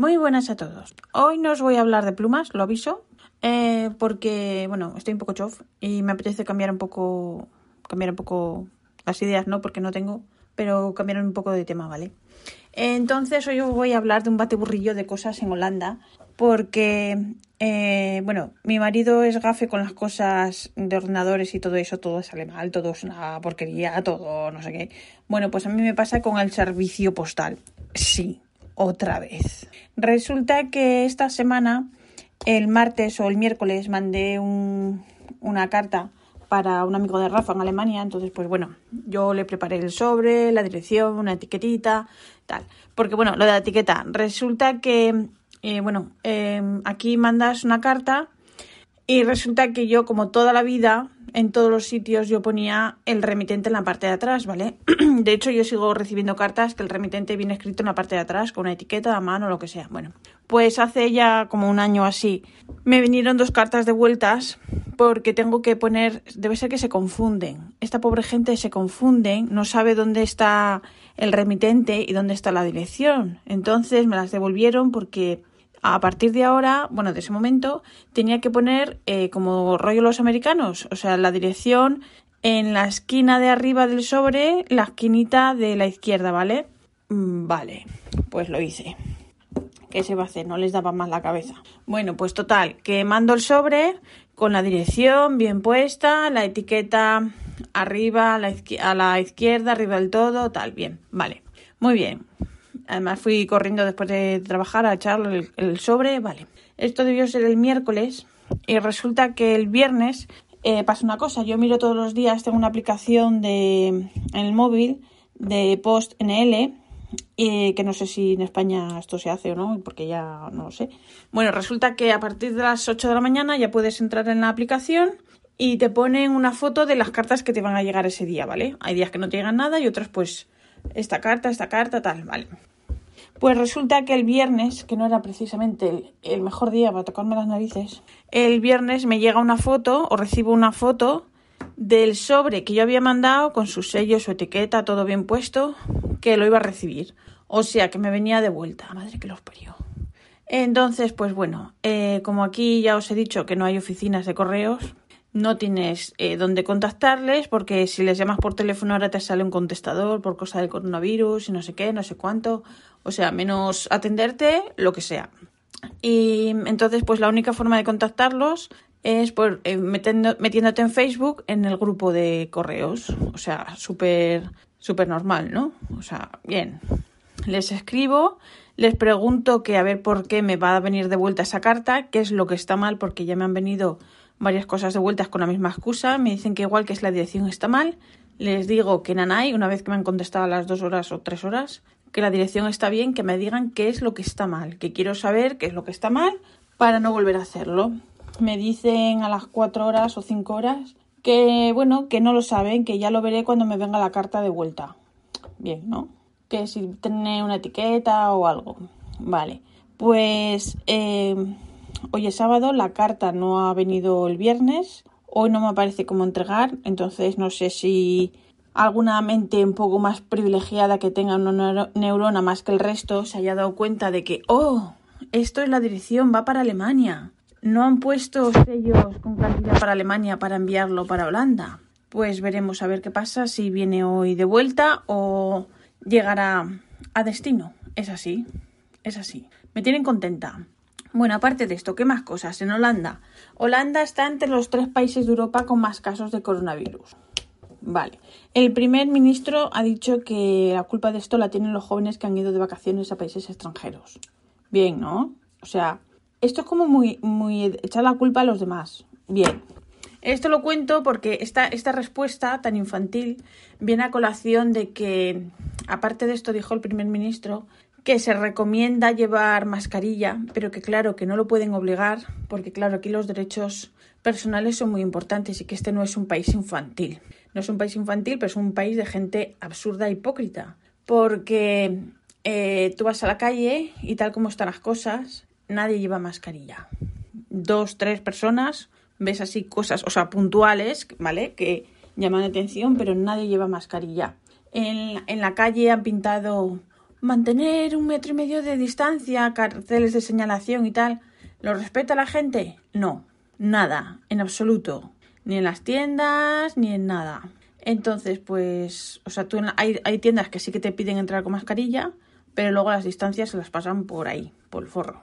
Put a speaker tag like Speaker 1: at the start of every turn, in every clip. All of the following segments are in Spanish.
Speaker 1: Muy buenas a todos. Hoy no os voy a hablar de plumas, lo aviso, eh, porque, bueno, estoy un poco chof y me apetece cambiar un poco, cambiar un poco las ideas, ¿no? Porque no tengo, pero cambiar un poco de tema, ¿vale? Entonces hoy os voy a hablar de un bateburrillo de cosas en Holanda, porque, eh, bueno, mi marido es gafe con las cosas de ordenadores y todo eso, todo sale mal, todo es una porquería, todo no sé qué. Bueno, pues a mí me pasa con el servicio postal. Sí, otra vez. Resulta que esta semana, el martes o el miércoles, mandé una carta para un amigo de Rafa en Alemania. Entonces, pues bueno, yo le preparé el sobre, la dirección, una etiquetita, tal. Porque bueno, lo de la etiqueta, resulta que, eh, bueno, em, aquí mandas una carta y resulta que yo, como toda la vida, en todos los sitios yo ponía el remitente en la parte de atrás, ¿vale? De hecho, yo sigo recibiendo cartas que el remitente viene escrito en la parte de atrás, con una etiqueta a mano lo que sea. Bueno, pues hace ya como un año así, me vinieron dos cartas de vueltas porque tengo que poner, debe ser que se confunden. Esta pobre gente se confunden, no sabe dónde está el remitente y dónde está la dirección. Entonces me las devolvieron porque a partir de ahora, bueno, de ese momento, tenía que poner eh, como rollo los americanos, o sea, la dirección en la esquina de arriba del sobre, la esquinita de la izquierda, ¿vale? Mm, vale, pues lo hice. ¿Qué se va a hacer? No les daba más la cabeza. Bueno, pues total, que mando el sobre con la dirección bien puesta, la etiqueta arriba, a la, a la izquierda, arriba del todo, tal, bien, vale. Muy bien. Además fui corriendo después de trabajar a echarle el, sobre. Vale. Esto debió ser el miércoles y resulta que el viernes eh, pasa una cosa. Yo miro todos los días, tengo una aplicación de, en el móvil de Post NL y que no sé si en España esto se hace o no, porque ya no lo sé. Bueno, resulta que a partir de las 8 de la mañana ya puedes entrar en la aplicación y te ponen una foto de las cartas que te van a llegar ese día, ¿vale? Hay días que no te llegan nada y otros pues esta carta, esta carta, tal, ¿vale? Pues resulta que el viernes, que no era precisamente el, mejor día para tocarme las narices, el viernes me llega una foto o recibo una foto del sobre que yo había mandado con su sello, su etiqueta, todo bien puesto, que lo iba a recibir. O sea, que me venía de vuelta. Madre que los parió. Entonces, pues bueno, eh, como aquí ya os he dicho que no hay oficinas de correos, no tienes eh, dónde contactarles porque si les llamas por teléfono ahora te sale un contestador por cosa del coronavirus y no sé qué, no sé cuánto. O sea, menos atenderte, lo que sea. Y entonces, pues la única forma de contactarlos es por eh, metiéndote en Facebook en el grupo de correos. O sea, súper, súper normal, ¿no? O sea, bien. Les escribo, les pregunto que a ver por qué me va a venir de vuelta esa carta, qué es lo que está mal, porque ya me han venido varias cosas de vueltas con la misma excusa. Me dicen que igual que es la dirección está mal. Les digo que nanay, una vez que me han contestado a las dos horas o tres horas, que la dirección está bien, que me digan qué es lo que está mal, que quiero saber qué es lo que está mal para no volver a hacerlo. Me dicen a las cuatro horas o cinco horas que, bueno, que no lo saben, que ya lo veré cuando me venga la carta de vuelta. Bien, ¿no? Que si tiene una etiqueta o algo. Vale. Pues eh, hoy es sábado, la carta no ha venido el viernes. Hoy no me aparece cómo entregar, entonces no sé si alguna mente un poco más privilegiada que tenga una neurona más que el resto se haya dado cuenta de que, oh, esto es la dirección, va para Alemania. No han puesto sellos con cantidad para Alemania para enviarlo para Holanda. Pues veremos a ver qué pasa, si viene hoy de vuelta o llegará a destino. Es así, es así. Me tienen contenta. Bueno, aparte de esto, ¿qué más cosas? En Holanda. Holanda está entre los tres países de Europa con más casos de coronavirus. Vale. El primer ministro ha dicho que la culpa de esto la tienen los jóvenes que han ido de vacaciones a países extranjeros. Bien, ¿no? O sea, esto es como muy, muy echar la culpa a los demás. Bien. Esto lo cuento porque esta, esta respuesta tan infantil viene a colación de que, aparte de esto, dijo el primer ministro que se recomienda llevar mascarilla, pero que claro, que no lo pueden obligar, porque claro, aquí los derechos personales son muy importantes y que este no es un país infantil. No es un país infantil, pero es un país de gente absurda e hipócrita. Porque eh, tú vas a la calle y tal como están las cosas, nadie lleva mascarilla. Dos, tres personas, ves así cosas, o sea, puntuales, ¿vale? Que llaman la atención, pero nadie lleva mascarilla. En, en la calle han pintado mantener un metro y medio de distancia, carteles de señalación y tal. ¿Lo respeta la gente? No, nada, en absoluto. Ni en las tiendas, ni en nada. Entonces, pues, o sea, tú hay, hay tiendas que sí que te piden entrar con mascarilla, pero luego las distancias se las pasan por ahí, por el forro.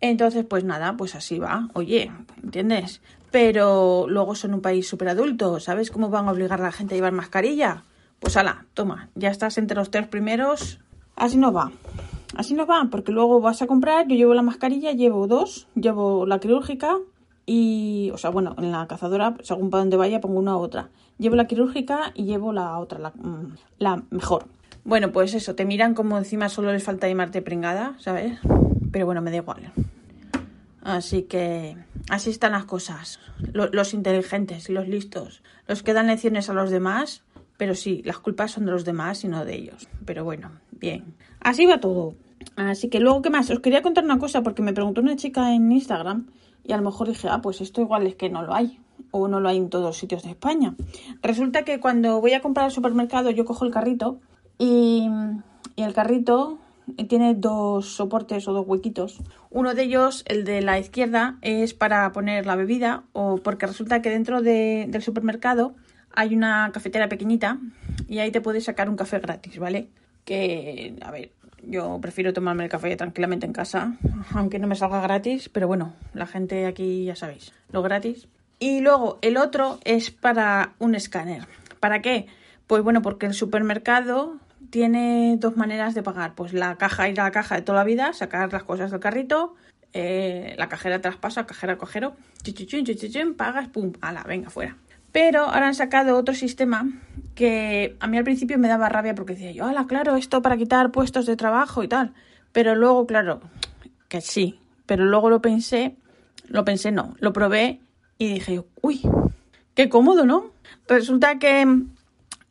Speaker 1: Entonces, pues nada, pues así va. Oye, ¿entiendes? Pero luego son un país súper adulto, ¿sabes cómo van a obligar a la gente a llevar mascarilla? Pues ala, toma, ya estás entre los tres primeros. Así no va. Así no va, porque luego vas a comprar, yo llevo la mascarilla, llevo dos, llevo la quirúrgica y, o sea, bueno, en la cazadora, según para donde vaya, pongo una u otra. Llevo la quirúrgica y llevo la otra, la, mm, la mejor. Bueno, pues eso, te miran como encima solo les falta llamarte pringada, ¿sabes? Pero bueno, me da igual. Así que así están las cosas. los inteligentes, los listos, los que dan lecciones a los demás, pero sí, las culpas son de los demás y no de ellos. Pero bueno, bien. Así va todo. Así que luego, ¿qué más? Os quería contar una cosa porque me preguntó una chica en Instagram y a lo mejor dije, ah, pues esto igual es que no lo hay o no lo hay en todos sitios de España. Resulta que cuando voy a comprar al supermercado yo cojo el carrito y, y el carrito tiene dos soportes o dos huequitos. Uno de ellos, el de la izquierda, es para poner la bebida o porque resulta que dentro del supermercado hay una cafetera pequeñita y ahí te puedes sacar un café gratis, ¿vale? Que, a ver, yo prefiero tomarme el café tranquilamente en casa, aunque no me salga gratis, pero bueno, la gente aquí ya sabéis, lo gratis. Y luego el otro es para un escáner. ¿Para qué? Pues bueno, porque el supermercado tiene dos maneras de pagar. Pues la caja, ir a la caja de toda la vida, sacar las cosas del carrito, eh, la cajera traspasa, cajera cojero, chichichín, chichichín, pagas, pum, ala, venga, fuera. Pero ahora han sacado otro sistema que a mí al principio me daba rabia porque decía yo, ala, claro, esto para quitar puestos de trabajo y tal. Pero luego, claro, que sí, pero luego lo pensé, lo pensé no, lo probé y dije, uy, qué cómodo, ¿no? Resulta que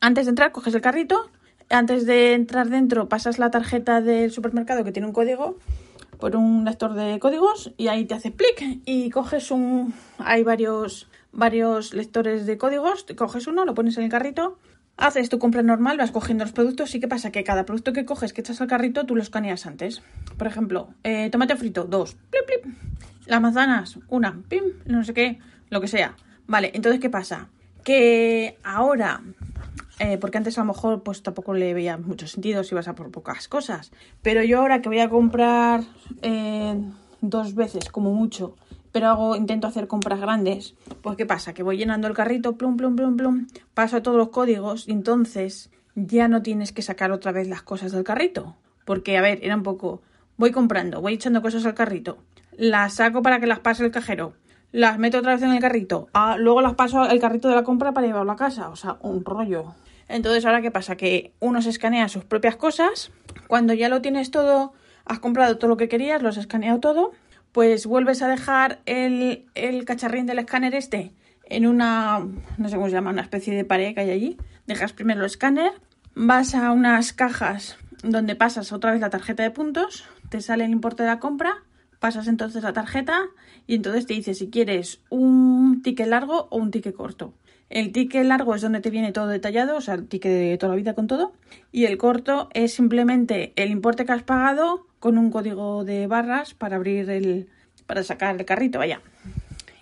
Speaker 1: antes de entrar coges el carrito, antes de entrar dentro pasas la tarjeta del supermercado que tiene un código por un lector de códigos y ahí te hace clic y coges un hay varios varios lectores de códigos, coges uno, lo pones en el carrito, haces tu compra normal, vas cogiendo los productos y qué pasa que cada producto que coges que echas al carrito tú lo escaneas antes. Por ejemplo, eh, tomate frito, dos, plip, plip. Las manzanas, una, pim, no sé qué, lo que sea. Vale, entonces ¿qué pasa? Que ahora eh, porque antes a lo mejor pues tampoco le veía mucho sentido si vas a por pocas cosas. Pero yo ahora que voy a comprar eh, dos veces como mucho, pero hago, intento hacer compras grandes, pues ¿qué pasa? Que voy llenando el carrito, plum, plum, plum, plum, paso todos los códigos y entonces ya no tienes que sacar otra vez las cosas del carrito. Porque, a ver, era un poco, voy comprando, voy echando cosas al carrito, las saco para que las pase el cajero, las meto otra vez en el carrito, ah, luego las paso al carrito de la compra para llevarlo a casa, o sea, un rollo. Entonces, ahora qué pasa? Que uno se escanea sus propias cosas. Cuando ya lo tienes todo, has comprado todo lo que querías, lo has escaneado todo, pues vuelves a dejar el, el cacharrín del escáner este en una, no sé cómo se llama, una especie de pared que hay allí. Dejas primero el escáner, vas a unas cajas donde pasas otra vez la tarjeta de puntos, te sale el importe de la compra, pasas entonces la tarjeta y entonces te dice si quieres un ticket largo o un ticket corto. El ticket largo es donde te viene todo detallado, o sea, el ticket de toda la vida con todo. Y el corto es simplemente el importe que has pagado con un código de barras para abrir el. para sacar el carrito, vaya.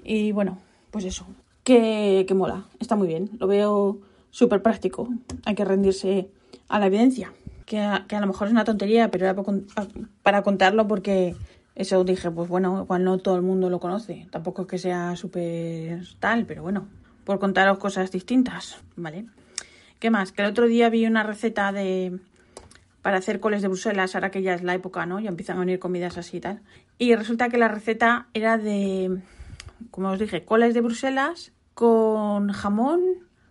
Speaker 1: Y bueno, pues eso. Que, que mola, está muy bien. Lo veo súper práctico. Hay que rendirse a la evidencia. Que a, que a lo mejor es una tontería, pero era para contarlo porque eso dije, pues bueno, igual no todo el mundo lo conoce. Tampoco es que sea súper tal, pero bueno, por contaros cosas distintas, ¿vale? ¿Qué más? Que el otro día vi una receta de para hacer coles de Bruselas, ahora que ya es la época, ¿no? Ya empiezan a venir comidas así y tal. Y resulta que la receta era de, como os dije, coles de Bruselas con jamón,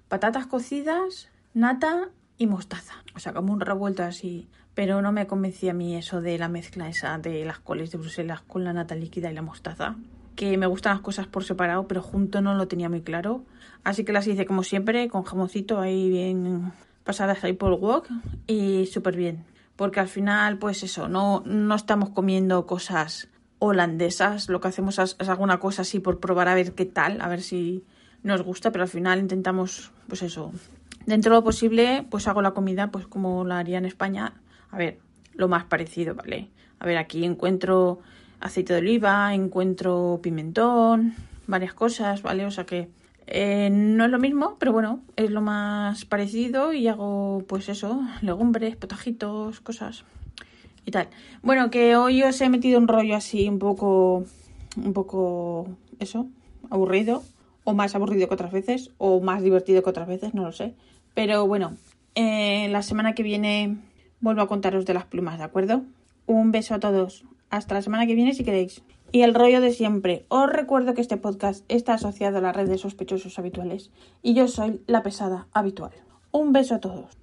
Speaker 1: patatas cocidas, nata y mostaza. O sea, como un revuelto así. Pero no me convencía a mí eso de la mezcla esa de las coles de Bruselas con la nata líquida y la mostaza que me gustan las cosas por separado, pero junto no lo tenía muy claro. Así que las hice como siempre, con jamoncito ahí bien pasadas ahí por el wok y súper bien. Porque al final, pues eso, no, no estamos comiendo cosas holandesas, lo que hacemos es, alguna cosa así por probar a ver qué tal, a ver si nos gusta, pero al final intentamos, pues eso, dentro de lo posible, pues hago la comida pues como la haría en España, a ver, lo más parecido, ¿vale? A ver, aquí encuentro aceite de oliva, encuentro pimentón, varias cosas, ¿vale? O sea que eh, no es lo mismo, pero bueno, es lo más parecido y hago pues eso, legumbres, potajitos, cosas y tal. Bueno, que hoy os he metido un rollo así un poco, un poco, eso, aburrido, o más aburrido que otras veces, o más divertido que otras veces, no lo sé. Pero bueno, eh, la semana que viene vuelvo a contaros de las plumas, ¿de acuerdo? Un beso a todos. Hasta la semana que viene si queréis. Y el rollo de siempre. Os recuerdo que este podcast está asociado a la red de sospechosos habituales y yo soy la pesada habitual. Un beso a todos.